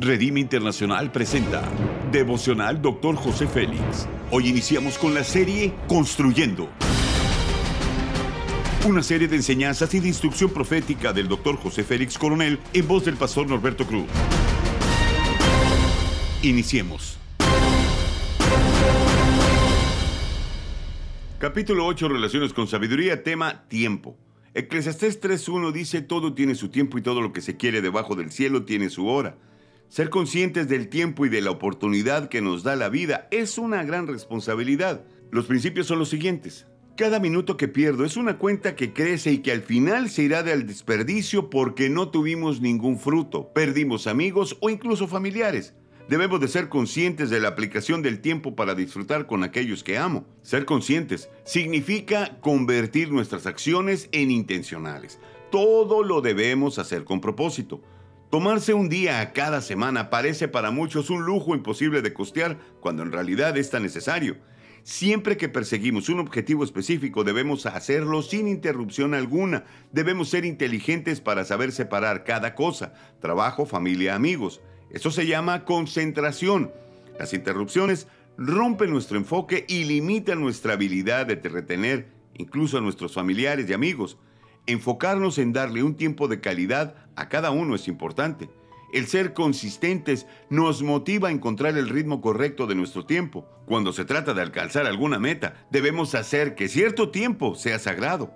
Redime Internacional presenta Devocional Dr. José Félix. Hoy iniciamos con la serie Construyendo. Una serie de enseñanzas y de instrucción profética del Dr. José Félix Coronel en voz del pastor Norberto Cruz. Iniciemos. Capítulo 8, Relaciones con Sabiduría, tema Tiempo. Eclesiastés 3.1 dice, todo tiene su tiempo y todo lo que se quiere debajo del cielo tiene su hora. Ser conscientes del tiempo y de la oportunidad que nos da la vida es una gran responsabilidad. Los principios son los siguientes. Cada minuto que pierdo es una cuenta que crece y que al final se irá del desperdicio porque no tuvimos ningún fruto, perdimos amigos o incluso familiares. Debemos de ser conscientes de la aplicación del tiempo para disfrutar con aquellos que amo. Ser conscientes significa convertir nuestras acciones en intencionales. Todo lo debemos hacer con propósito. Tomarse un día a cada semana parece para muchos un lujo imposible de costear cuando en realidad es tan necesario. Siempre que perseguimos un objetivo específico debemos hacerlo sin interrupción alguna. Debemos ser inteligentes para saber separar cada cosa, trabajo, familia, amigos. Eso se llama concentración. Las interrupciones rompen nuestro enfoque y limitan nuestra habilidad de retener incluso a nuestros familiares y amigos. Enfocarnos en darle un tiempo de calidad a cada uno es importante. El ser consistentes nos motiva a encontrar el ritmo correcto de nuestro tiempo. Cuando se trata de alcanzar alguna meta, debemos hacer que cierto tiempo sea sagrado.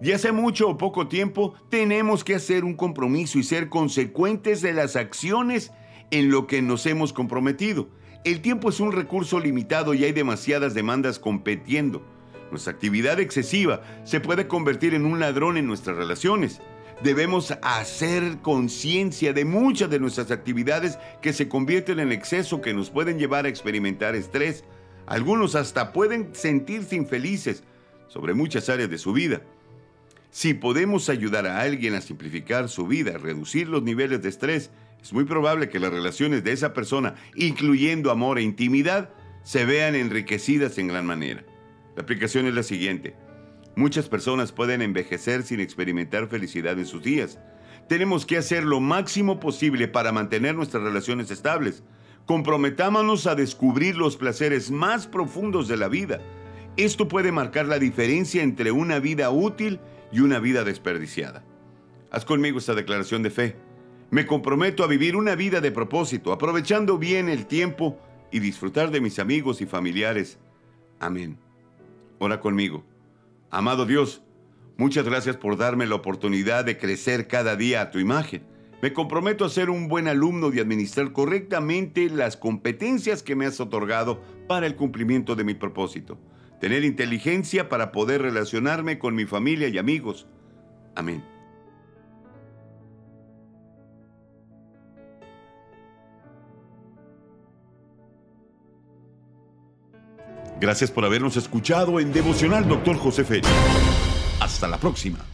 Ya sea mucho o poco tiempo, tenemos que hacer un compromiso y ser consecuentes de las acciones en lo que nos hemos comprometido. El tiempo es un recurso limitado y hay demasiadas demandas competiendo. Nuestra actividad excesiva se puede convertir en un ladrón en nuestras relaciones. Debemos hacer conciencia de muchas de nuestras actividades que se convierten en exceso que nos pueden llevar a experimentar estrés. Algunos hasta pueden sentirse infelices sobre muchas áreas de su vida. Si podemos ayudar a alguien a simplificar su vida, reducir los niveles de estrés, es muy probable que las relaciones de esa persona, incluyendo amor e intimidad, se vean enriquecidas en gran manera. La aplicación es la siguiente. Muchas personas pueden envejecer sin experimentar felicidad en sus días. Tenemos que hacer lo máximo posible para mantener nuestras relaciones estables. Comprometámonos a descubrir los placeres más profundos de la vida. Esto puede marcar la diferencia entre una vida útil y una vida desperdiciada. Haz conmigo esta declaración de fe. Me comprometo a vivir una vida de propósito, aprovechando bien el tiempo y disfrutar de mis amigos y familiares. Amén. Ora conmigo. Amado Dios, muchas gracias por darme la oportunidad de crecer cada día a tu imagen. Me comprometo a ser un buen alumno y administrar correctamente las competencias que me has otorgado para el cumplimiento de mi propósito. Tener inteligencia para poder relacionarme con mi familia y amigos. Amén. Gracias por habernos escuchado en Devocional Dr. José Félix. Hasta la próxima.